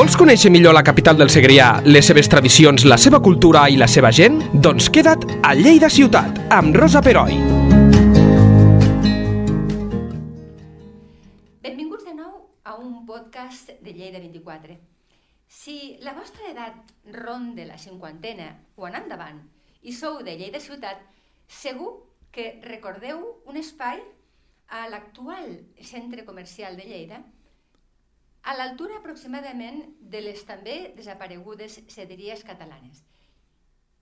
Vols conèixer millor la capital del Segrià, les seves tradicions, la seva cultura i la seva gent? Doncs queda't a Lleida Ciutat, amb Rosa Peroi. Benvinguts de nou a un podcast de Lleida 24. Si la vostra edat ronda la cinquantena o en endavant i sou de Lleida Ciutat, segur que recordeu un espai a l'actual centre comercial de Lleida, a l'altura aproximadament de les també desaparegudes cederies catalanes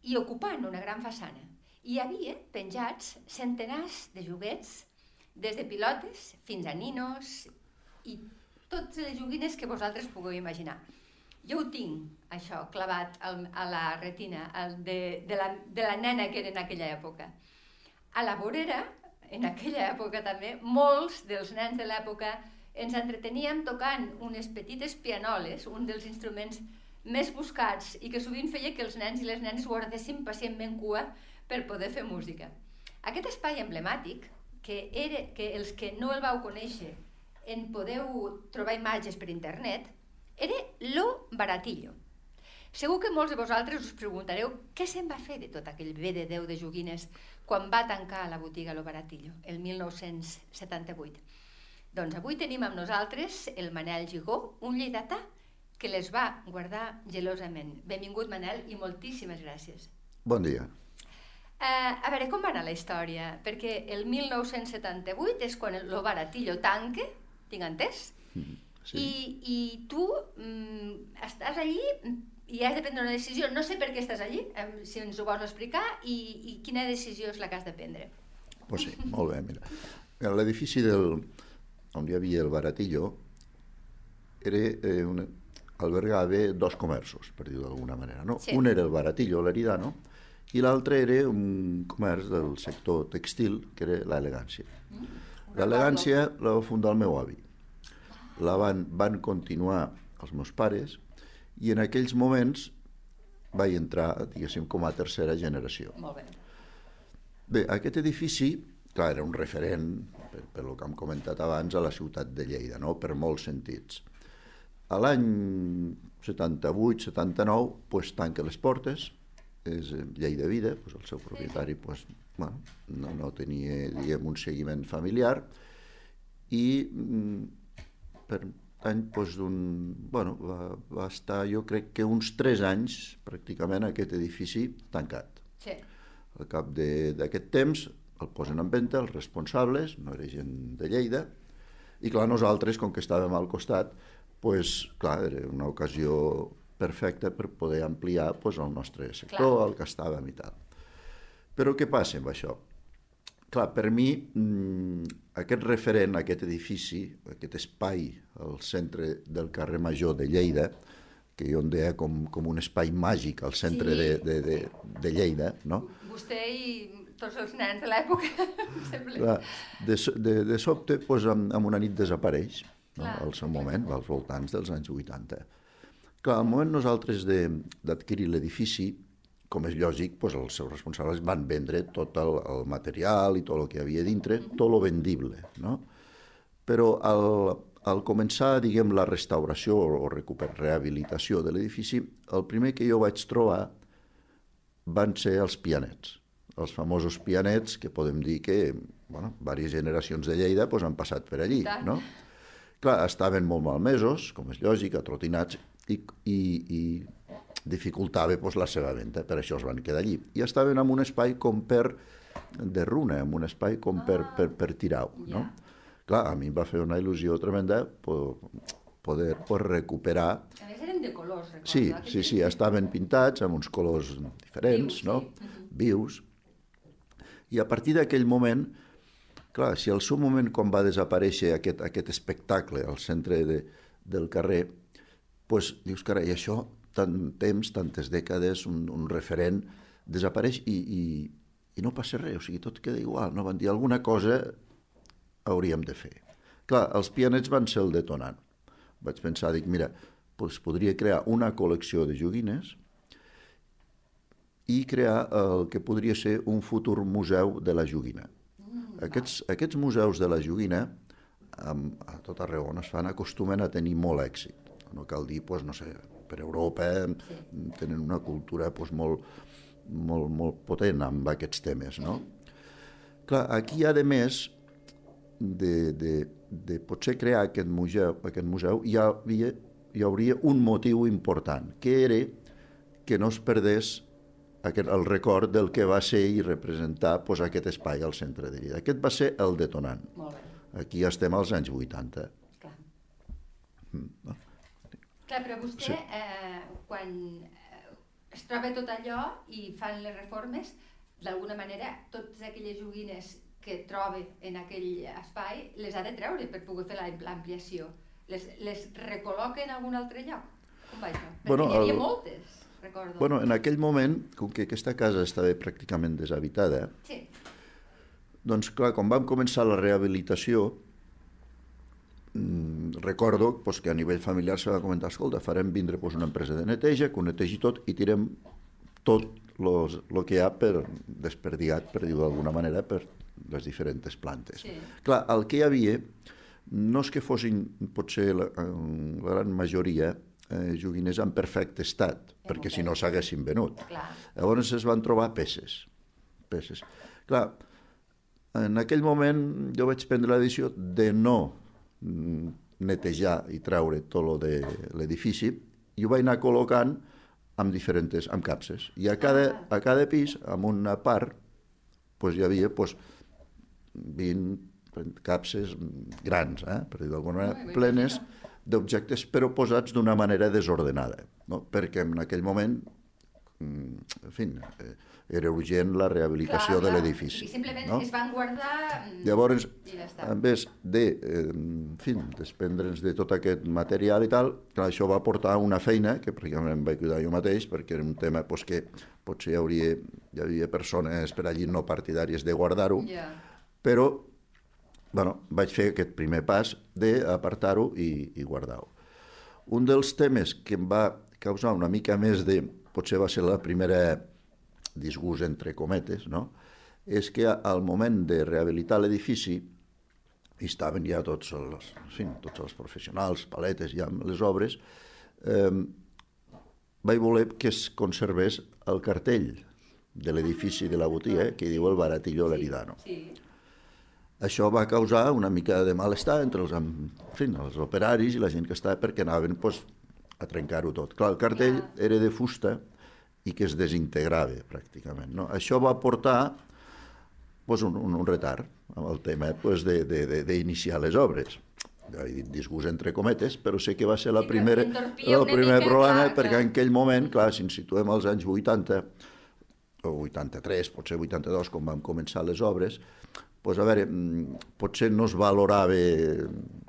i ocupant una gran façana. Hi havia penjats centenars de joguets, des de pilotes fins a ninos i totes les joguines que vosaltres pugueu imaginar. Jo ho tinc, això, clavat a la retina de, de, la, de la nena que era en aquella època. A la vorera, en aquella època també, molts dels nens de l'època ens entreteníem tocant unes petites pianoles, un dels instruments més buscats i que sovint feia que els nens i les nenes guardessin pacientment cua per poder fer música. Aquest espai emblemàtic, que, era, que els que no el vau conèixer en podeu trobar imatges per internet, era Lo Baratillo. Segur que molts de vosaltres us preguntareu què se'n va fer de tot aquell bé de Déu de joguines quan va tancar la botiga Lo Baratillo, el 1978. Doncs avui tenim amb nosaltres el Manel Gigó, un lleidatà que les va guardar gelosament. Benvingut, Manel, i moltíssimes gràcies. Bon dia. Uh, a veure, com va anar la història? Perquè el 1978 és quan el Baratillo tanque, tinc entès, Mm, sí. I, i tu mm, estàs allí i has de prendre una decisió. No sé per què estàs allí, si ens ho vols explicar, i, i quina decisió és la que has de prendre. Pues sí, molt bé, mira. mira L'edifici del, on hi havia el Baratillo era eh, un, albergava dos comerços, per dir-ho d'alguna manera. No? Sí. Un era el Baratillo, l'Eridano, i l'altre era un comerç del sector textil, que era l'Elegància. L'Elegància la va fundar el meu avi. La van, van continuar els meus pares i en aquells moments vaig entrar, diguéssim, com a tercera generació. Molt bé. Bé, aquest edifici, clar, era un referent, per, per el que hem comentat abans, a la ciutat de Lleida, no? per molts sentits. A l'any 78-79 pues, tanca les portes, és eh, Lleida Vida, pues, el seu propietari pues, bueno, no, no tenia diguem, un seguiment familiar i mm, per any pues, d'un, bueno, va, va estar jo crec que uns 3 anys pràcticament aquest edifici tancat. Sí. Al cap de- d'aquest temps el posen en venda els responsables, no era gent de Lleida, i clar, nosaltres, com que estàvem al costat, pues, clar, era una ocasió perfecta per poder ampliar pues, el nostre sector, Clar. el que estàvem i tal. Però què passa amb això? Clar, per mi, mmm, aquest referent, aquest edifici, aquest espai al centre del carrer Major de Lleida, que jo en deia com, com un espai màgic al centre Sí. de, de, de, de Lleida, no? Vostè i tots els nens de l'època. Clar, de, de, de sobte, pues, en, en una nit desapareix, no? Al seu moment, als voltants dels anys 80. Clar, al moment nosaltres de- d'adquirir l'edifici, com és lògic, pues, els seus responsables van vendre tot el, el material i tot el que havia dintre, tot lo vendible, no? Però al, al començar, diguem, la restauració o recuper, rehabilitació de l'edifici, el primer que jo vaig trobar van ser els pianets, els famosos pianets que podem dir que, bueno, diverses generacions de Lleida pues, han passat per allí, no? Clar, estaven molt malmesos, com és lògic, atrotinats, i, i, i dificultava pues, la seva venda, per això es van quedar allí. I estaven en un espai com per de runa, en un espai com per, per, per tirar-ho, no? Clar, a mi em va fer una il·lusió tremenda po- poder pues, recuperar A més eren de colors, recordo. Sí, sí, sí, estaven pintats amb uns colors diferents, Vius, no? sí. Vius. I a partir d'aquell moment, clar, si al seu moment quan va desaparèixer aquest, aquest espectacle al centre de, del carrer, pues, dius, carai, això, tant temps, tantes dècades, un, un referent, desapareix i, i, i no passa res, o sigui, tot queda igual, no? Van dir, alguna cosa hauríem de fer. Clar, els pianets van ser el detonant. Vaig pensar, dic, mira, doncs podria crear una col·lecció de joguines i crear el que podria ser un futur museu de la joguina. Aquests, aquests museus de la joguina, a tot arreu on es fan, acostumen a tenir molt èxit. no cal dir, pues, no sé, per Europa sí. tenen una cultura pues, molt, molt, molt potent amb aquests temes, no? Clar, aquí, a més, de, de, de potser crear aquest museu, aquest museu hi, havia, hi hauria un motiu important, que era que no es perdés aquest, el record del que va ser i representar pues, aquest espai al centre de Lleida. Aquest va ser el detonant. Molt bé. Aquí estem als anys 80. Clar. Mm, no? Clar, però vostè, Sí. eh, quan eh, es troba tot allò i fan les reformes, d'alguna manera, totes aquelles joguines que troba en aquell espai les ha de treure per poder fer la- l'ampliació. Les, les recol·loca en algun altre lloc? Com va això? Perquè Bueno, n'hi havia el- moltes, recordo. Bueno, en aquell moment, com que aquesta casa estava pràcticament deshabitada, Sí, doncs clar, quan vam començar la rehabilitació, mm, recordo pues, que a nivell familiar se va comentar, escolta, farem vindre pues, una empresa de neteja, que ho netegi tot i tirem tot el que hi ha per desperdigat, per dir-ho d'alguna manera, per les diferents plantes. Sí. Clar, el que hi havia no és que fossin, potser la, en la gran majoria, eh, joguines en perfecte estat, perquè si no s'haguessin venut. clar. Llavors es van trobar peces. peces. Clar, en aquell moment jo vaig prendre la decisió de no mm, netejar i treure tot lo de l'edifici i ho vaig anar col·locant amb diferents, amb capses. I a cada, a cada pis, en una part, pues, hi havia pues, 20 capses grans, eh? per dir d'alguna manera, plenes d'objectes, però posats d'una manera desordenada, no? perquè en aquell moment, mm, en fi, eh, era urgent la rehabilitació de l'edifici. I simplement no? es van guardar... mm, Llavors, ja està. en vez de, eh, en fi, desprendre'ns de tot aquest material i tal, clar, això va portar una feina, que pràcticament em vaig cuidar jo mateix, perquè era un tema pues, que potser hi, hauria, hi havia persones per allí no partidàries de guardar-ho, Ja. però bueno, vaig fer aquest primer pas d'apartar-ho i, i guardar-ho. Un dels temes que em va causar una mica més de... potser va ser la primera disgust entre cometes, no? és que al moment de rehabilitar l'edifici hi estaven ja tots els, en fi, tots els professionals, paletes, ja amb les obres, eh, vaig voler que es conservés el cartell de l'edifici de la botiga, eh, que diu el Baratillo Leridano. Sí, Això va causar una mica de malestar entre els, en fi, els operaris i la gent que estava perquè anaven pues, a trencar-ho tot. Clar, el cartell Clar. era de fusta i que es desintegrava pràcticament. No? Això va portar pues, un, un, un retard amb el tema pues, de- de- de- d'iniciar les obres. Jo he dit disgust entre cometes, però sé que va ser la Sí, primera, el primer mica, problema, clar, perquè en aquell moment, clar, si ens situem als anys 80, o 83, potser 82, quan vam començar les obres, doncs, a veure, mm, potser no es valorava, bé,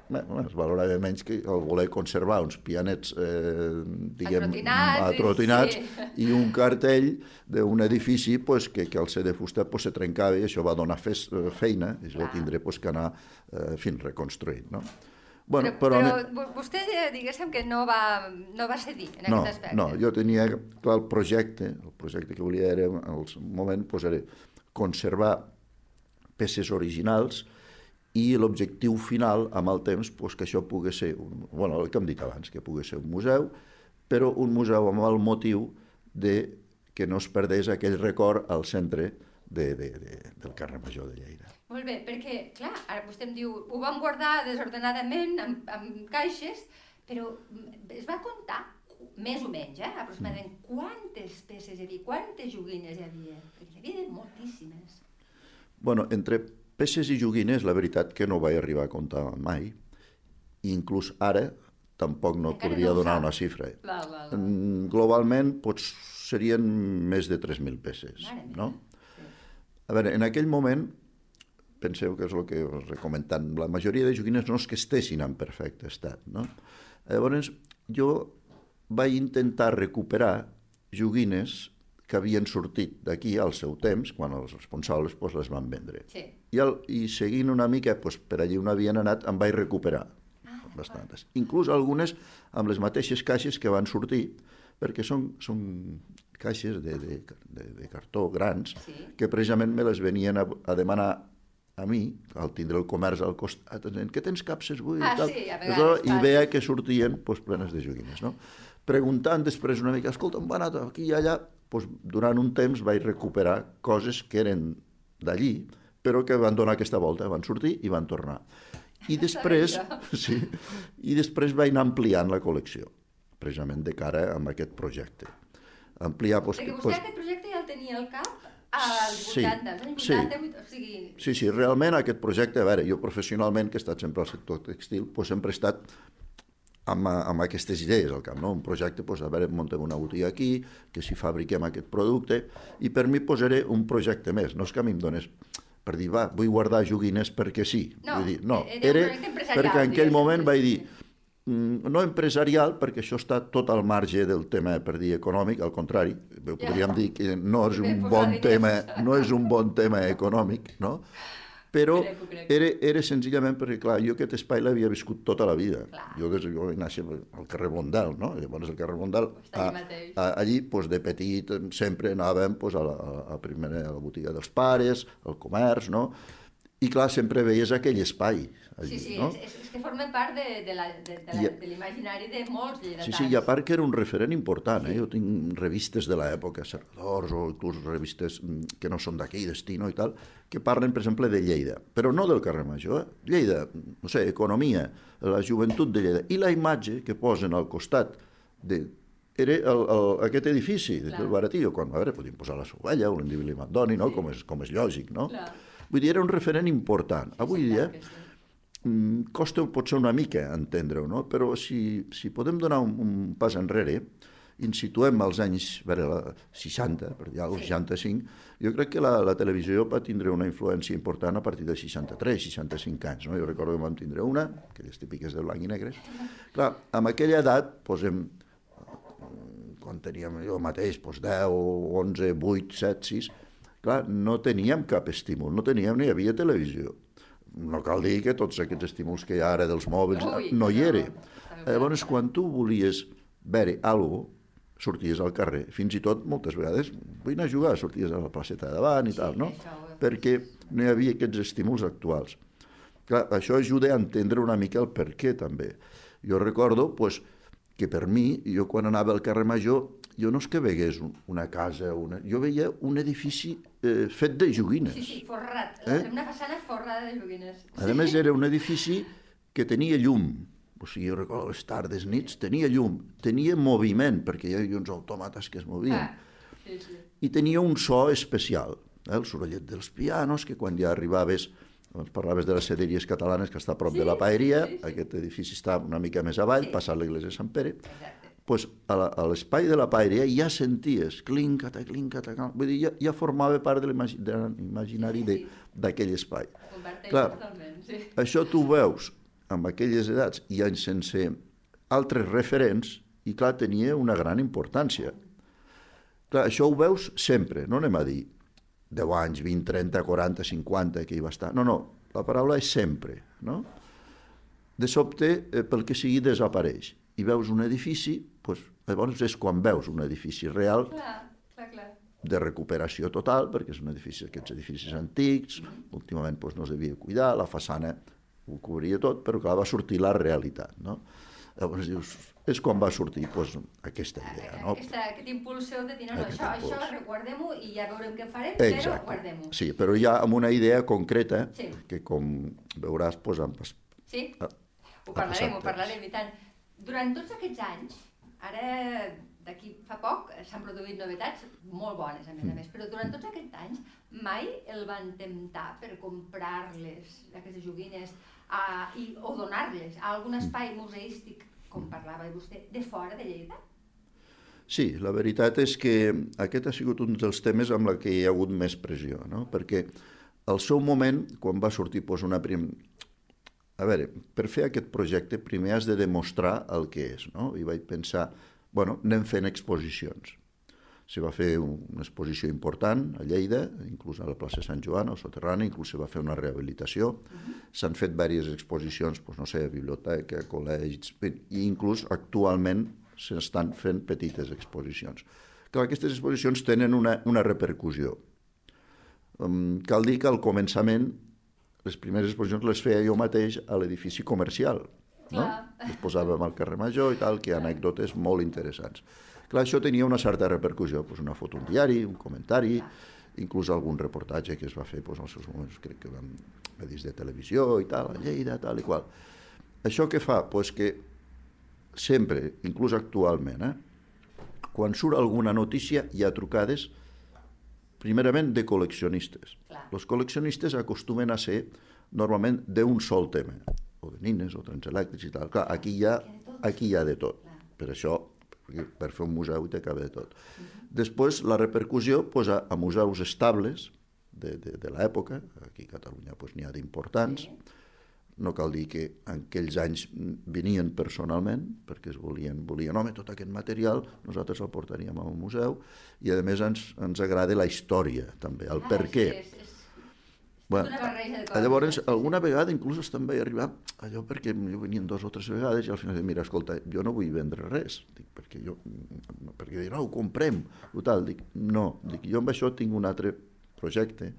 es valorava menys que el voler conservar uns pianets, eh, diguem, Atrotinats, atrotinats sí. i un cartell d'un edifici pues, que, que al ser de fusta pues, se trencava i això va donar fes, eh, feina i es va tindre pues, que anar eh, fins reconstruint. No? Bueno, però, però, vo- vostè, eh, diguéssim que no va, no va cedir en no, aquest aspecte. no, jo tenia clar el projecte, el projecte que volia era, al moment, pues, era conservar peces originals i l'objectiu final, amb el temps, pues, que això pogués ser, un, bueno, el que hem dit abans, que pogués ser un museu, però un museu amb el motiu de que no es perdés aquell record al centre de, de, de, del carrer Major de Lleida. Molt bé, perquè, clar, ara vostè em diu, ho vam guardar desordenadament, amb, amb caixes, però mm, es va comptar, més o menys, eh, aproximadament, quantes peces hi havia, quantes joguines hi havia? Perquè hi havia moltíssimes. Bueno, entre peces i joguines, la veritat que no vaig arribar a comptar mai, i inclús ara tampoc no Encara podria no donar sap. una xifra. Val, val, val. Mm, Globalment pots, serien més de 3.000 peces, Mare no? Sí. A veure, en aquell moment, penseu que és el que us he comentat, la majoria de joguines no és que estessin en perfecte estat, no? Llavors, jo vaig intentar recuperar joguines que havien sortit d'aquí al seu temps, quan els responsables pues, les van vendre. Sí. I, el, i seguint una mica pues, per allí on havien anat, em vaig recuperar bastantes. Inclús algunes amb les mateixes caixes que van sortir, perquè són, són caixes de, de, de, de cartó grans, Sí. que precisament me les venien a, a demanar a mi, al tindre el comerç al costat, que tens capses buides Ah, i tal. sí, a vegades I veia que sortien pues, plenes de joguines, no? Preguntant després una mica, escolta, on va anar aquí i allà? Pues, durant un temps vaig recuperar coses que eren d'allí, però que van donar aquesta volta, van sortir i van tornar. I després, sí, i després vaig anar ampliant la col·lecció, precisament de cara a aquest projecte. Ampliar, pues, Perquè vostè pues, aquest projecte ja el tenia al cap als Sí, 80, als anys sí. 80, o sigui... Sí, sí, realment aquest projecte, a veure, jo professionalment, que he estat sempre al sector textil, doncs sempre he estat amb, amb aquestes idees al cap, no? Un projecte, doncs, a veure, muntem una botiga aquí, que si fabriquem aquest producte, i per mi posaré un projecte més, no és que a mi em dones per dir, va, vull guardar joguines perquè sí. No, vull dir, no, era un era empresarial, perquè en aquell moment vaig dir, mm, no empresarial, perquè això està tot al marge del tema, per dir, econòmic, al contrari, podríem dir que no és un bon tema, no és un bon tema econòmic, no? Però Crec, crec. era, era senzillament perquè, clar, jo aquest espai l'havia viscut tota la vida. Clar. Jo de jo vaig néixer al carrer Bondal, no? Llavors, al carrer Bondal, a, a, allí, doncs, de petit, em- sempre anàvem doncs, a, la, a, la primera, a la botiga dels pares, al comerç, no? I, clar, sempre veies aquell espai allí, Sí, sí, no? és, és, que forma part de, de la- de, de, l'imaginari molts lleidatans. Sí, sí, i a part que era un referent important, eh? jo tinc revistes de l'època, Serradors, o inclús revistes mm, que no són d'aquí, Destino i tal, que parlen, per exemple, de Lleida, però no del carrer Major, eh? Lleida, no sé, economia, la joventut de Lleida, i la imatge que posen al costat de era el, el, aquest edifici Clar. del Baratillo, quan, a veure, podíem posar la Sovella o l'Endivili Mandoni, no? Sí. com, és, com és lògic, no? Clar. Vull dir, era un referent important. Avui dia, mm, costa potser una mica entendre-ho, no? però si, si podem donar un, un pas enrere i ens situem als anys veure, la 60, per dir alguna Sí. cosa, 65, jo crec que la, la televisió va tindre una influència important a partir de 63, 65 anys. No? Jo recordo que vam tindre una, aquelles típiques de blanc i negre. Clar, amb aquella edat, posem, quan teníem jo mateix, doncs 10, 11, 8, 7, 6, clar, no teníem cap estímul, no teníem ni hi havia televisió. No cal dir que tots aquests estímuls que hi ha ara dels mòbils Ui, no hi era. Llavors, quan tu volies veure alguna cosa, sorties al carrer. Fins i tot, moltes vegades, vull anar a jugar, sorties a la placeta de davant i Sí, tal, no? Perquè no hi havia aquests estímuls actuals. Clar, això ajuda a entendre una mica el per què, també. Jo recordo pues, que per mi, jo quan anava al carrer Major, jo no és que vegués un- una casa, una... jo veia un edifici eh, fet de joguines. Sí, sí, forrat. Eh? Una façana forrada de joguines. A més, era un edifici que tenia llum, o sigui, jo recordo les tardes, nits, tenia llum, tenia moviment, perquè hi havia uns automàtes que es movien, Ah, sí, sí. i tenia un so especial, eh? el sorollet dels pianos, que quan ja arribaves, doncs parlaves de les cederies catalanes, que està a prop Sí, de la paeria, sí, sí. aquest edifici està una mica més avall, Sí. passat l'església de Sant Pere, Exacte. Pues, a l'espai de la paeria ja senties clincata, clincata, clincata, vull dir, ja, ja formava part de l'imagi- de l'imaginari d'aquell espai. Clar. sí. Això tu veus amb aquelles edats i anys sense altres referents i clar, tenia una gran importància. Clar, això ho veus sempre, no anem a dir 10 anys, 20, 30, 40, 50 que hi va estar. No, no, la paraula és sempre, no? De sobte, eh, pel que sigui, desapareix. I veus un edifici, doncs, llavors és quan veus un edifici real Clar, clar, clar. de recuperació total, perquè és un edifici, aquests edificis antics, últimament doncs, no es devia cuidar, la façana ho cobria tot, però clar, va sortir la realitat, no? Llavors dius, és quan va sortir doncs, aquesta idea, no? Aquesta, aquest impuls seu de dir, no, no, això, impuls. això reguardem-ho i ja veurem què farem, però Exacte. guardem-ho. Sí, però ja amb una idea concreta, Sí. que com veuràs, doncs, han pas- Sí? Ah, Ho parlarem, ho parlarem, i tant. Durant tots aquests anys, ara d'aquí fa poc s'han produït novetats molt bones, a més Mm. a més, però durant tots aquests anys mai el van temptar per comprar-les, aquestes joguines, a, i, o donar-les a algun Mm. espai museístic, com parlava vostè, de fora de Lleida? Sí, la veritat és que aquest ha sigut un dels temes amb la que hi ha hagut més pressió, no? perquè al seu moment, quan va sortir doncs, una prim... A veure, per fer aquest projecte primer has de demostrar el que és, no? I vaig pensar, bueno, anem fent exposicions. Se va fer un- una exposició important a Lleida, inclús a la plaça Sant Joan, al soterrani, inclús se va fer una rehabilitació. S'han fet diverses exposicions, doncs, no sé, a biblioteca, col·legis, i inclús actualment s'estan fent petites exposicions. Clar, aquestes exposicions tenen una, una repercussió. Um, cal dir que al començament les primeres exposicions les feia jo mateix a l'edifici comercial. No? Les posàvem al carrer Major i tal, que anècdotes molt interessants. Clar, això tenia una certa repercussió, doncs una foto un diari, un comentari, inclús algun reportatge que es va fer doncs, als seus moments, crec que vam medis de televisió i tal, a Lleida, tal i qual. Això què fa? Pues que sempre, inclús actualment, eh, quan surt alguna notícia hi ha trucades primerament de col·leccionistes. Clar. Els col·leccionistes acostumen a ser normalment d'un sol tema, o de nines, o trens elèctrics i tal. Clar, aquí hi ha, aquí hi ha de tot. Per això, per fer un museu hi t'acaba de tot. Després, la repercussió pues, a, a museus estables de, de, de l'època, aquí a Catalunya pues, n'hi ha d'importants, no cal dir que en aquells anys venien personalment, perquè es volien, volien, home, tot aquest material, nosaltres el portaríem al museu, i a més ens, ens agrada la història, també, el per què. Ah, És, és, Bueno, llavors, alguna vegada inclús també arribar allò perquè jo venien dos o tres vegades i al final dic, mira, escolta, jo no vull vendre res, dic, perquè jo, perquè dic, no, ho comprem, o tal, dic, no, dic, jo amb això tinc un altre projecte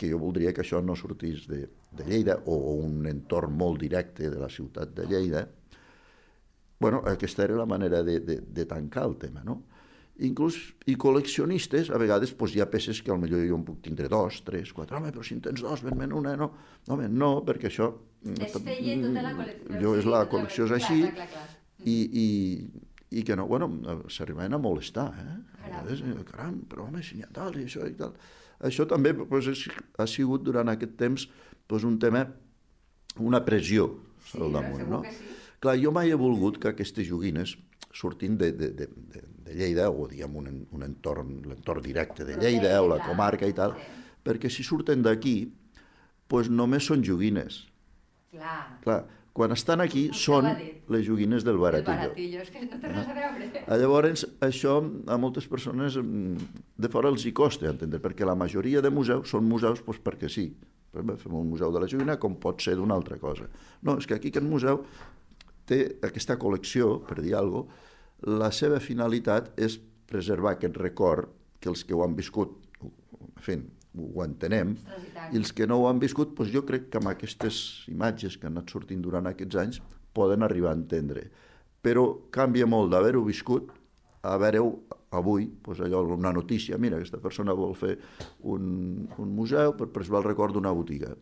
que jo voldria que això no sortís de, de Lleida o, o un entorn molt directe de la ciutat de Lleida. bueno, aquesta era la manera de, de, de tancar el tema, no? Inclús, i col·leccionistes, a vegades doncs, hi ha peces que potser jo en puc tindre dos, tres, quatre, home, però si en tens dos, ven-me'n una, no. Home, no, perquè això... Desfeia tota la col·lecció. Jo, és sí, la tota col·lecció és així, clar, clar, clar. i, i, i que no, bueno, s'arribaven a molestar, eh? A vegades, eh, caram, però home, si n'hi ha tal i això i tal. Això també pues, és, ha sigut durant aquest temps pues, un tema, una pressió Sí, al damunt, no? sí. Clar, jo mai he volgut que aquestes joguines sortint de, de, de, de, de Lleida, o diguem un, un entorn, l'entorn directe de Lleida, o la comarca i tal, Sí. perquè si surten d'aquí, pues només són joguines. Clar. Clar, quan estan aquí són les joguines del El baratillo. baratillo, és que no té res a veure. Ah, Llavors, això a moltes persones mm, de fora els hi costa entendre, perquè la majoria de museus són museus doncs, perquè sí. Fem un museu de la joguina com pot ser d'una altra cosa. No, és que aquí aquest museu té aquesta col·lecció, per dir alguna cosa, la seva finalitat és preservar aquest record que els que ho han viscut, en fi, ho entenem, i els que no ho han viscut, doncs jo crec que amb aquestes imatges que han anat sortint durant aquests anys poden arribar a entendre. Però canvia molt d'haver-ho viscut a haver-ho avui, doncs allò, una notícia, mira, aquesta persona vol fer un, un museu per preservar el record d'una botiga.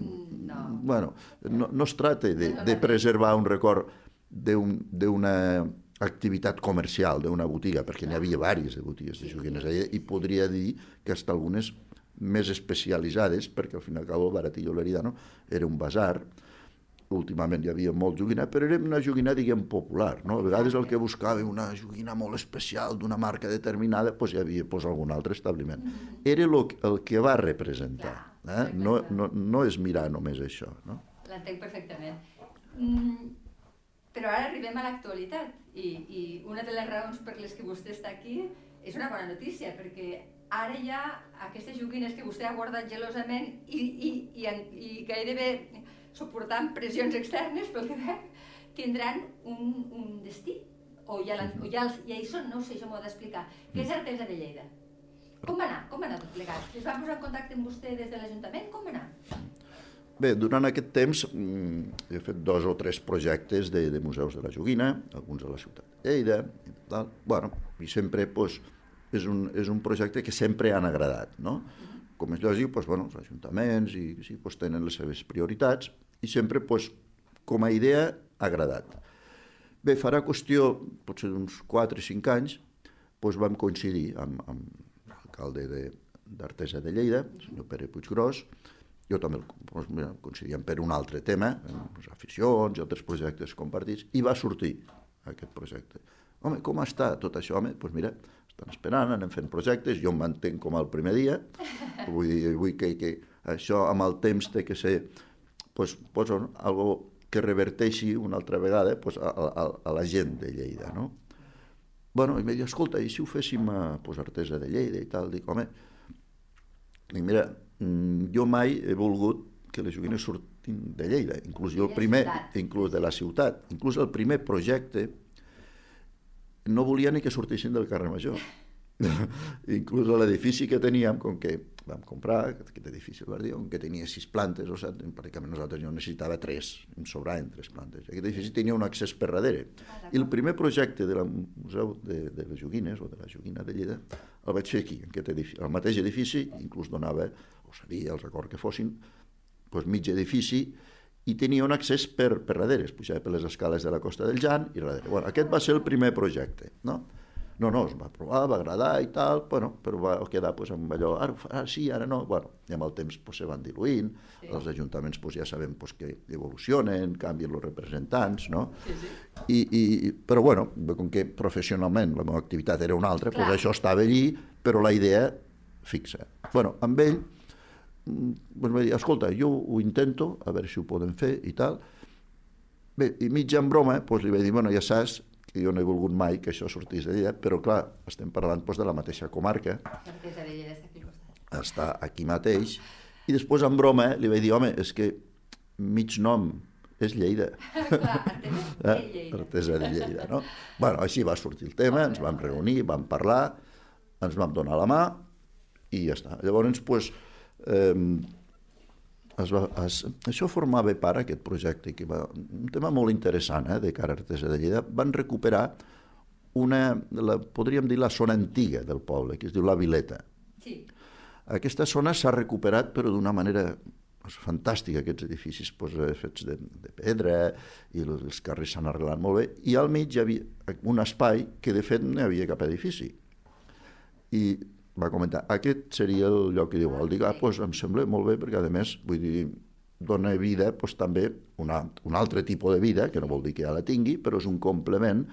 Mm, No. Bueno, no, no es tracta de, de preservar un record d'un- d'una activitat comercial, d'una botiga, perquè n'hi havia diverses de botigues de joguines allà, i podria dir que hasta algunes més especialitzades, perquè al final i al cabo Baratillo Leridano era un basar, últimament hi havia molt joguina, però era una joguina, diguem, popular, no? A vegades el que buscava una joguina molt especial d'una marca determinada, doncs hi havia doncs, algun altre establiment. Era el, el que va representar, eh? no, no, no és mirar només això, no? L'entenc perfectament. Mm, però ara arribem a l'actualitat i, i una de les raons per les que vostè està aquí és una bona notícia, perquè ara hi ha aquestes joguines que vostè ha guardat gelosament i, i, i, i gairebé suportant pressions externes, pel que veig, tindran un, un destí. O ja, l'han- o ja, els- ja hi són, no ho sé, això m'ho ha d'explicar. Què és Artesa de Lleida? Com va anar? Com va anar tot plegat? Es va posar en contacte amb vostè des de l'Ajuntament? Com va anar? Bé, durant aquest temps mm, he fet dos o tres projectes de, de museus de la joguina, alguns a la ciutat de Lleida, i tal. Bueno, i sempre doncs, és, un, és un projecte que sempre han agradat, no? Com és lògic, doncs, bueno, els ajuntaments i, sí, doncs, tenen les seves prioritats i sempre, doncs, com a idea, ha agradat. Bé, farà qüestió, potser d'uns 4 o 5 anys, doncs vam coincidir amb, amb l'alcalde de- d'Artesa de, Lleida, el senyor Pere Puiggròs, jo també el- doncs, mira, coincidíem per un altre tema, eh, les aficions i altres projectes compartits, i va sortir aquest projecte. Home, com està tot això? Home, doncs mira, estan esperant, anem fent projectes, jo em mantenc com el primer dia, vull dir, vull que, que això amb el temps té que ser pues, pues, algo que reverteixi una altra vegada pues, a, a, a la gent de Lleida, no? Bueno, i em diu, escolta, i si ho féssim a pues, Artesa de Lleida i tal? Dic, home, dic, mira, mm, jo mai he volgut que les joguines surtin de Lleida, inclús jo el primer, inclús de la ciutat, inclús el primer projecte no volia ni que sortissin del carrer Major. Inclús l'edifici que teníem, com que vam comprar aquest edifici, el dir, que tenia sis plantes, o sigui, pràcticament nosaltres jo necessitava tres, em sobraven tres plantes. Aquest edifici tenia un accés per darrere. I el primer projecte del Museu de, de les Joguines, o de la Joguina de Lleida, el vaig fer aquí, en aquest edifici. El mateix edifici, inclús donava, o seria els acords que fossin, doncs mig edifici, i tenia un accés per, per darrere, es pujava per les escales de la Costa del Jan i darrere. Bueno, aquest va ser el primer projecte, no? No, no, es va provar, va agradar i tal, bueno, però va quedar pues, amb allò, ara, ara sí, ara no, bueno, i amb el temps pues, se van diluint, sí. els ajuntaments pues, ja sabem pues, que evolucionen, canvien els representants, no? Sí, sí. I, i, però bueno, com que professionalment la meva activitat era una altra, pues, això estava allí, però la idea fixa. Bueno, amb ell pues, va dir, escolta, jo ho intento, a veure si ho podem fer i tal. Bé, i mitja en broma, pues, li vaig dir, bueno, ja saps, que jo no he volgut mai que això sortís de Lleida, però clar, estem parlant doncs, de la mateixa comarca. Està aquí mateix. I després, en broma, li vaig dir, home, és que mig nom és Lleida. clar, artesa de eh? Lleida. Artesa de Lleida, no? bueno, així va sortir el tema, ens vam reunir, vam parlar, ens vam donar la mà i ja està. Llavors, doncs, eh, es va, es, això formava part, aquest projecte, que va, un tema molt interessant eh, de cara a Artesa de Lleida. Van recuperar una, la, podríem dir la zona antiga del poble, que es diu la Vileta. Sí. Aquesta zona s'ha recuperat, però d'una manera és fantàstica, aquests edificis pues, eh, fets de, de pedra i els, els carrers s'han arreglat molt bé, i al mig hi havia un espai que de fet no hi havia cap edifici. I va comentar, aquest seria el lloc que diu, dic, ah, doncs em sembla molt bé, perquè a més, vull dir, dona vida doncs, també una, un altre tipus de vida, que no vol dir que ja la tingui, però és un complement,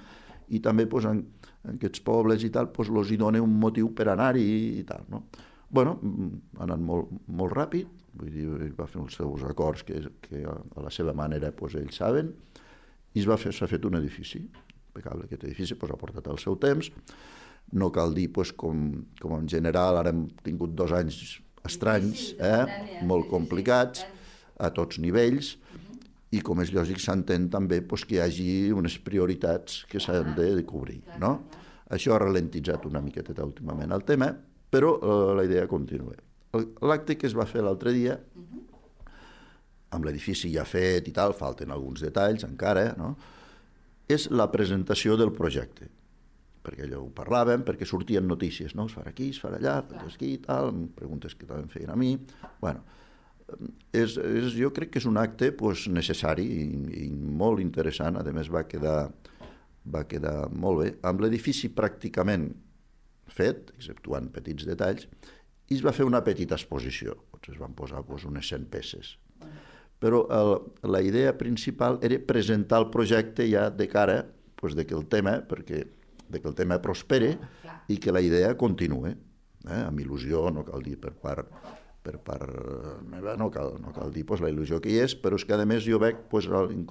i també doncs, en, en aquests pobles i tal, doncs, los hi dona un motiu per anar-hi i tal, no? bueno, ha anat molt, molt ràpid, vull dir, va fer els seus acords que, que a la seva manera doncs, ells saben, i s'ha fet, fet un edifici, impecable, aquest edifici doncs, ha portat el seu temps, no cal dir pues, com, com en general ara hem tingut dos anys estranys, eh? molt complicats, a tots nivells, i com és lògic s'entén també pues, que hi hagi unes prioritats que s'han de, de cobrir. No? Això ha ralentitzat una miqueta últimament el tema, però eh, la idea continua. L'acte que es va fer l'altre dia, amb l'edifici ja fet i tal, falten alguns detalls encara, no? és la presentació del projecte perquè allò ho parlàvem, perquè sortien notícies, no? es farà aquí, es farà allà, es aquí i tal, preguntes que també feien a mi. bueno, és, és, jo crec que és un acte pues, necessari i, i molt interessant, a més va quedar, va quedar molt bé, amb l'edifici pràcticament fet, exceptuant petits detalls, i es va fer una petita exposició, potser es van posar pues, unes 100 peces. Però el, la idea principal era presentar el projecte ja de cara pues, de que el tema, perquè de que el tema prospere i que la idea continue. Eh? Amb il·lusió, no cal dir per part, per part meva, no cal, no cal dir pues, la il·lusió que hi és, però és que a més jo veig pues, el,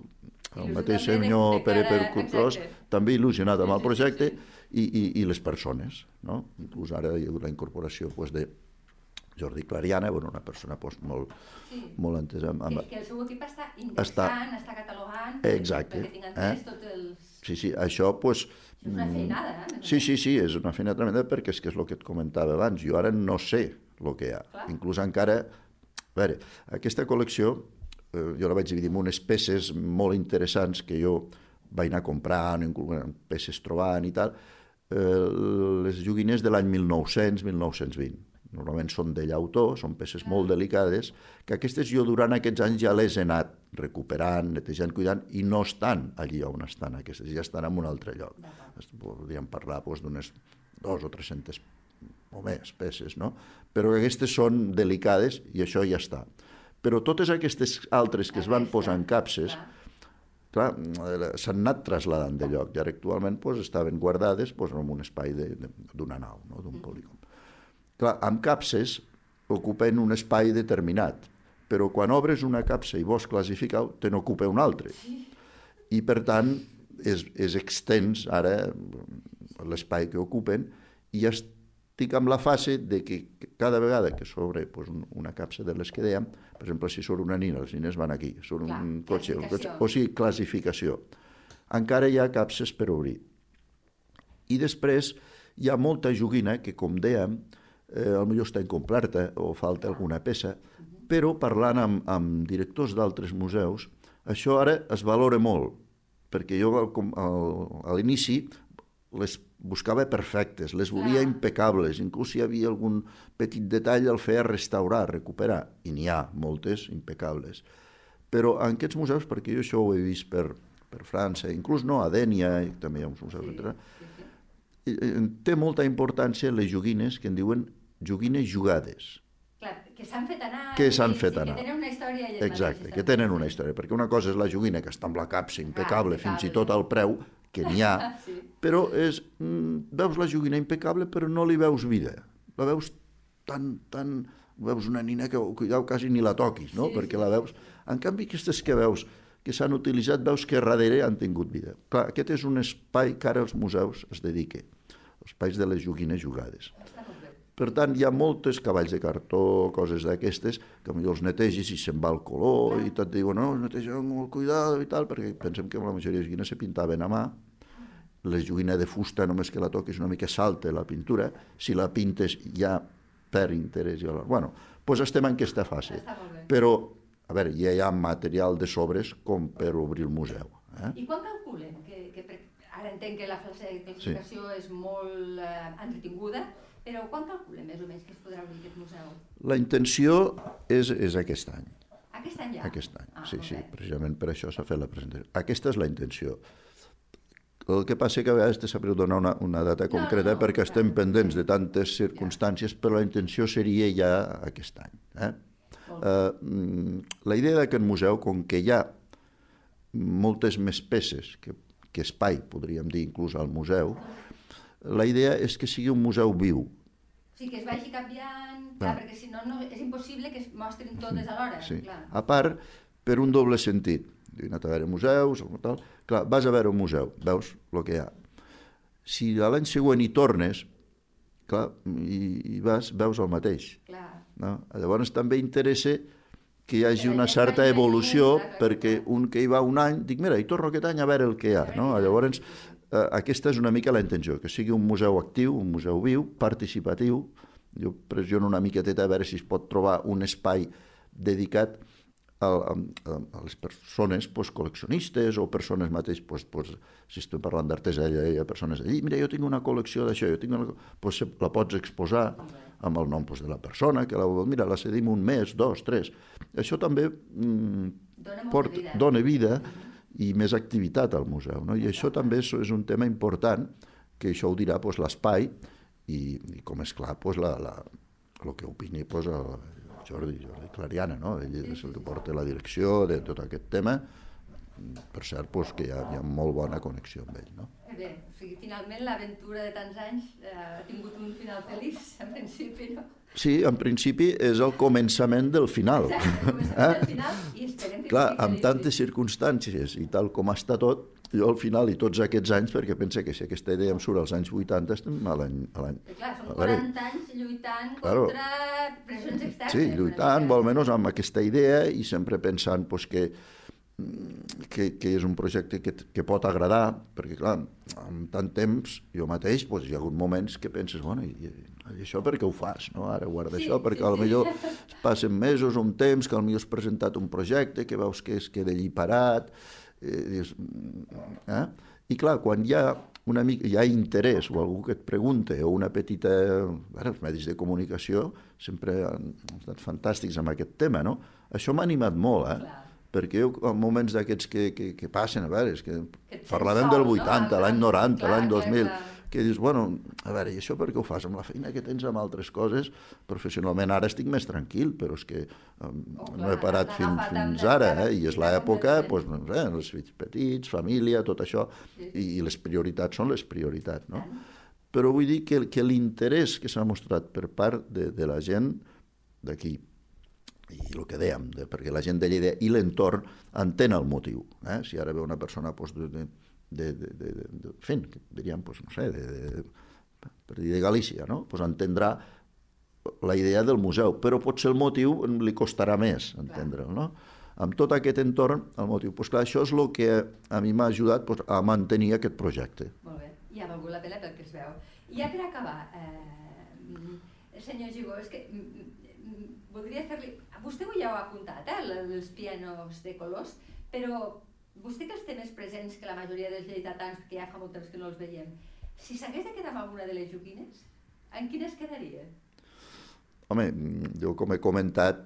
el mateix senyor Pere Percutros també il·lusionat amb el projecte i, i, i les persones. No? Inclús ara hi ha hagut la incorporació pues, de Jordi Clariana, bueno, una persona pues, molt, sí. molt entesa. Amb, amb... Que, que el seu equip està indexant, està, està catalogant, exacte, perquè tinguin eh? tots els... Sí, sí, això, pues, és una mm. feinada, eh? Sí, sí, sí, és una feina tremenda perquè és que és el que et comentava abans. Jo ara no sé el que hi ha. Clar. Inclús encara... A veure, aquesta col·lecció eh, jo la vaig dividir en unes peces molt interessants que jo vaig anar comprant, peces trobant i tal, eh, les joguines de l'any 1900-1920 normalment són de llautó, són peces molt delicades, que aquestes jo durant aquests anys ja les he anat recuperant, netejant, cuidant, i no estan allí on estan aquestes, ja estan en un altre lloc. Podríem parlar doncs, d'unes dos o 300 o més peces, no? Però aquestes són delicades i això ja està. Però totes aquestes altres que es van posar en capses, clar, s'han anat trasladant de lloc i ara actualment doncs, estaven guardades doncs, en un espai d'una nau, no? d'un polígon. Clar, amb capses ocupen un espai determinat, però quan obres una capsa i vols classificar-ho, te n'ocupa un altre. I, per tant, és, és extens ara l'espai que ocupen i estic amb la fase de que cada vegada que sobre pues, una capsa de les que dèiem, per exemple, si surt una nina, les nines van aquí, surt Clar, un cotxe, un cotxe, o sigui, classificació. Encara hi ha capses per obrir. I després hi ha molta joguina que, com dèiem, eh, potser està incompleta o falta alguna peça, però parlant amb, amb directors d'altres museus, això ara es valora molt, perquè jo al, al, a l'inici les buscava perfectes, les volia Clar. impecables, inclús si hi havia algun petit detall el feia restaurar, recuperar, i n'hi ha moltes impecables. Però en aquests museus, perquè jo això ho he vist per, per França, inclús no a Dènia, i també hi ha uns museus, sí, sí. té molta importància les joguines que en diuen joguines jugades. Que s'han fet anar... Que s'han fet anar. Que tenen una història. elles Exacte, mateixes, que tenen una història, perquè una cosa és la joguina que està amb la capsa impecable, Ah, fins i tot al preu, que n'hi ha, Sí. però és, mm, veus la joguina impecable però no li veus vida. La veus tan, tan... Veus una nina que, cuidao, quasi ni la toquis, no? Sí, perquè sí. la veus... En canvi, aquestes que veus que s'han utilitzat, veus que darrere han tingut vida. Clar, aquest és un espai que ara els museus es dediquen, els espais de les joguines jugades. Per tant, hi ha moltes cavalls de cartó, coses d'aquestes, que potser els netegis i se'n va el color i tot diuen, no, netegem amb molt cuidado i tal, perquè pensem que la majoria de joguines se pintaven a mà, les joguines de fusta, només que la toquis una mica salta la pintura, si la pintes ja per interès. Ja... Bueno, doncs estem en aquesta fase. Però, a veure, ja hi ha material de sobres com per obrir el museu. Eh? I quan calculen? Que, que. Ara entenc que la fase de classificació sí. és molt eh, entretinguda, però quan calculen més o menys que es podrà obrir aquest museu? La intenció és, és aquest any. Aquest any ja? Aquest any, ah, sí, molt sí, precisament per això s'ha fet la presentació. Aquesta és la intenció. El que passa que a vegades te sabreu donar una, una data No, concreta no, no, perquè clar. estem pendents de tantes circumstàncies, però la intenció seria ja aquest any. Eh? Molt Eh, mm, la idea d'aquest museu, com que hi ha moltes més peces que, que espai, podríem dir, inclús al museu, la idea és que sigui un museu viu, Sí, que es vagi canviant, clar, perquè si no, no, és impossible que es mostrin totes alhora. Sí. Clar. A part, per un doble sentit. He anat a veure museus, o tal. Clar, vas a veure un museu, veus el que hi ha. Si a l'any següent hi tornes, clar, i, i vas, veus el mateix. clar. No? Llavors també interessa que hi hagi una certa evolució, perquè un que hi va un any, dic, mira, hi torno aquest any a veure el que hi ha. No? Llavors, eh, aquesta és una mica la intenció, que sigui un museu actiu, un museu viu, participatiu. Jo pressiono una miqueteta a veure si es pot trobar un espai dedicat a, a, a les persones pues, col·leccionistes o persones mateix, pues, pues, si estem parlant d'artesania, hi ha persones que diuen, mira, jo tinc una col·lecció d'això, jo tinc una... Pues, la pots exposar amb el nom pues, de la persona, que la mira, la cedim un mes, dos, tres. Això també mm, Dona port, vida. dona vida i més activitat al museu. No? I això també és, és un tema important, que això ho dirà pues, l'espai i, i com és clar, pues, la, la, el que opini pues, el Jordi, Jordi Clariana, no? ell és el que porta la direcció de tot aquest tema, per cert, pues, que hi ha, hi ha molt bona connexió amb ell. No? Que bé, o sigui, finalment l'aventura de tants anys eh, ha tingut un final feliç, en principi, no? Sí, en principi és el començament del final. Exacte, comencem al final i esperem que Clar, amb tantes circumstàncies i tal com està tot, jo al final i tots aquests anys, perquè pensa que si aquesta idea em surt als anys 80, estem a l'any... clar, són a veure, 40 anys lluitant Claro. contra pressions externes. Sí, lluitant, mica. almenys amb aquesta idea i sempre pensant pues, que, que, que és un projecte que, que pot agradar, perquè clar, amb tant temps, jo mateix, pues, hi ha hagut moments que penses, bueno, i, i això per què ho fas, no? Ara guarda Sí, això, perquè sí, sí, sí. millor es passen mesos, un temps, que potser has presentat un projecte, que veus que es queda allí parat, eh, dius, mm, eh? I clar, quan hi ha una mica, hi ha interès o algú que et pregunta o una petita... Bueno, els medis de comunicació sempre han estat fantàstics amb aquest tema, no? Això m'ha animat molt, eh? Clar. Perquè jo, en moments d'aquests que, que, que passen, a veure, és que, Que parlàvem sol, del no? 80, l'any Clar, 90, clar, l'any clar, 2000, clar. que dius, bueno, a veure, i això per què ho fas? Amb la feina que tens amb altres coses, professionalment ara estic més tranquil, però és que um, Oh, no he parat fins la- ara, eh? i és la- l'època, doncs, no sé, els fills petits, família, tot això, Sí. i, i les prioritats són les prioritats, no? Però vull dir que, que l'interès que s'ha mostrat per part de, de la gent d'aquí, i el que dèiem, de, perquè la gent de Lleida i l'entorn entén el motiu. Eh? Si ara ve una persona pues, de, de, de, de, de, de, fent, diríem, pues, no sé, de, de, per dir de Galícia, no? pues entendrà la idea del museu, però potser el motiu li costarà més entendre'l, no? Amb tot aquest entorn, el motiu, pues clar, això és el que a mi m'ha ajudat pues, a mantenir aquest projecte. Molt bé. I a valgut la pena pel que es veu. I ja per acabar, eh, senyor Gigó, és que mm, voldria fer-li... Vostè ho ja ho ha apuntat, eh, els pianos de colors, però vostè que els té més presents que la majoria dels lleidatans, que ja fa molt temps que no els veiem, si s'hagués de quedar amb alguna de les joguines, en quines quedaria? Home, jo com he comentat,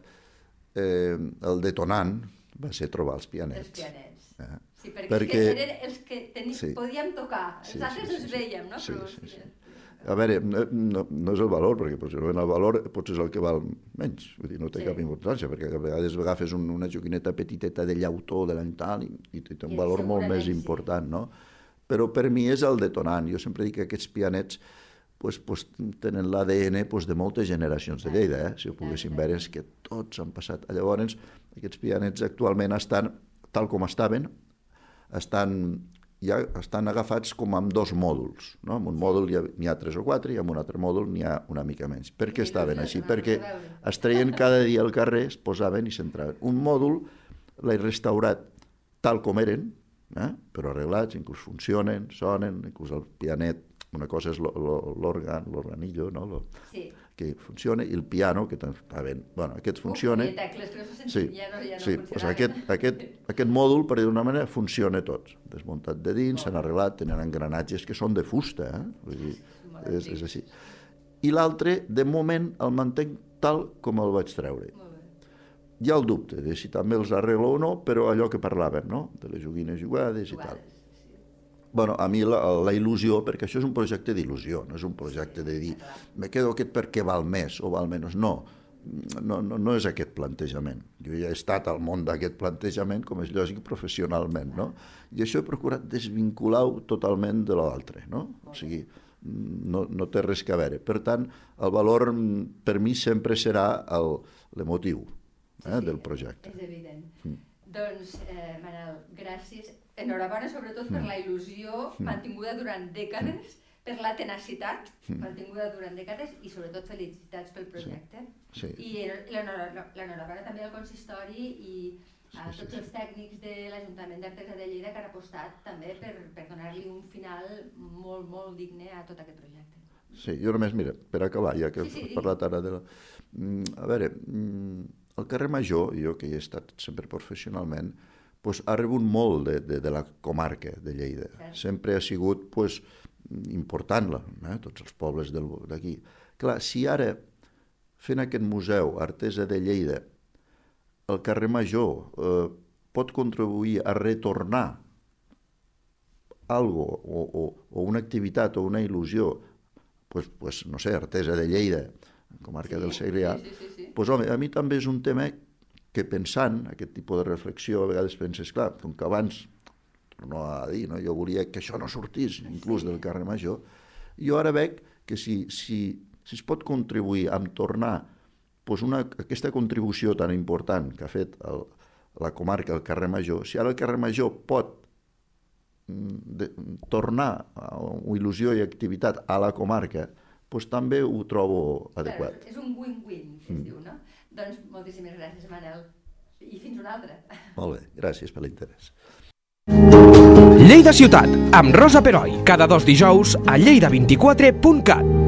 eh, el detonant va ser trobar els pianets. Els pianets. Eh? Sí, perquè, perquè... eren els que teni... Sí. podíem tocar, els Sí, altres sí, sí, els sí. veiem, no? Sí, Però sí, sí. A veure, no, no, no és el valor, perquè possiblement el valor potser és el que val menys, vull dir, no té Sí. cap importància, perquè a vegades agafes un, una joguineta petiteta de llautó de l'any tal i, i té un I valor molt més important, no? Però per mi és el detonant. Jo sempre dic que aquests pianets pues, pues, tenen l'ADN pues, de moltes generacions de Lleida, eh? si ho poguéssim veure, és que tots han passat. Llavors, aquests pianets actualment estan tal com estaven, estan, ja estan agafats com amb dos mòduls. No? En un mòdul hi ha- n'hi ha, tres o quatre i en un altre mòdul n'hi ha una mica menys. Per què estaven així? Perquè es treien cada dia al carrer, es posaven i s'entraven. Un mòdul l'he restaurat tal com eren, eh? però arreglats, inclús funcionen, sonen, inclús el pianet, una cosa és l'òrgan, l'organillo, no? Lo, Sí. Que funciona, i el piano, que també. Bueno, aquest funciona. Tecles no se Sí, sentin, ja no, sí. Pues aquest, aquest, aquest mòdul, per dir d'una manera, funciona tot. Desmuntat de dins, s'han arreglat, tenen engranatges que són de fusta, eh? Vull dir, és, és així. I l'altre, de moment, el mantenc tal com el vaig treure. Hi ha el dubte de si també els arreglo o no, però allò que parlàvem, no?, de les joguines jugades i tal. Bueno, a mi la, la il·lusió, perquè això és un projecte d'il·lusió, no és un projecte de dir me quedo aquest perquè val més o val menys. No, no, no, no és aquest plantejament. Jo ja he estat al món d'aquest plantejament, com és lògic, professionalment, no? I això he procurat desvincular-ho totalment de l'altre, no? O sigui, no, no té res a veure. Per tant, el valor per mi sempre serà el- l'emotiu eh, del projecte. És evident. Mm. Doncs, eh, Manel, gràcies. Enhorabona sobretot per Mm. la il·lusió mantinguda durant dècades, per la tenacitat mantinguda durant dècades i sobretot felicitats pel projecte. Sí. I l'enhora- l'enhorabona també al consistori i a Sí, sí, tots sí. els tècnics de l'Ajuntament d'Artesa de Lleida que han apostat també per, per donar-li un final molt, molt digne a tot aquest projecte. Sí, jo només, mira, per acabar, ja que Sí, sí, digui. parlat ara de la... Mm, A veure, mm, el carrer Major, jo que hi he estat sempre professionalment, pues, ha rebut molt de, de, de la comarca de Lleida. Sempre ha sigut pues, important, la, eh? tots els pobles d'aquí. Clar, si ara, fent aquest museu Artesa de Lleida, el carrer Major eh, pot contribuir a retornar algo o, o, o una activitat o una il·lusió, pues, pues, no sé, Artesa de Lleida, comarca Sí, del Segrià, sí, sí, sí, sí. pues, home, a mi també és un tema que pensant, aquest tipus de reflexió, a vegades penses, clar, com que abans, torno a dir, no? jo volia que això no sortís, inclús del carrer Major, jo ara veig que si, si, si es pot contribuir a tornar pues una, aquesta contribució tan important que ha fet el, la comarca del carrer Major, si ara el carrer Major pot mm, de, tornar a il·lusió i activitat a la comarca, doncs també ho trobo adequat. Clar, és un win-win, es Mm. diu, no? Doncs moltíssimes gràcies, Manel. I fins una altra. Molt bé, gràcies per l'interès. Lleida Ciutat, amb Rosa Peroi, cada dos dijous a lleida24.cat.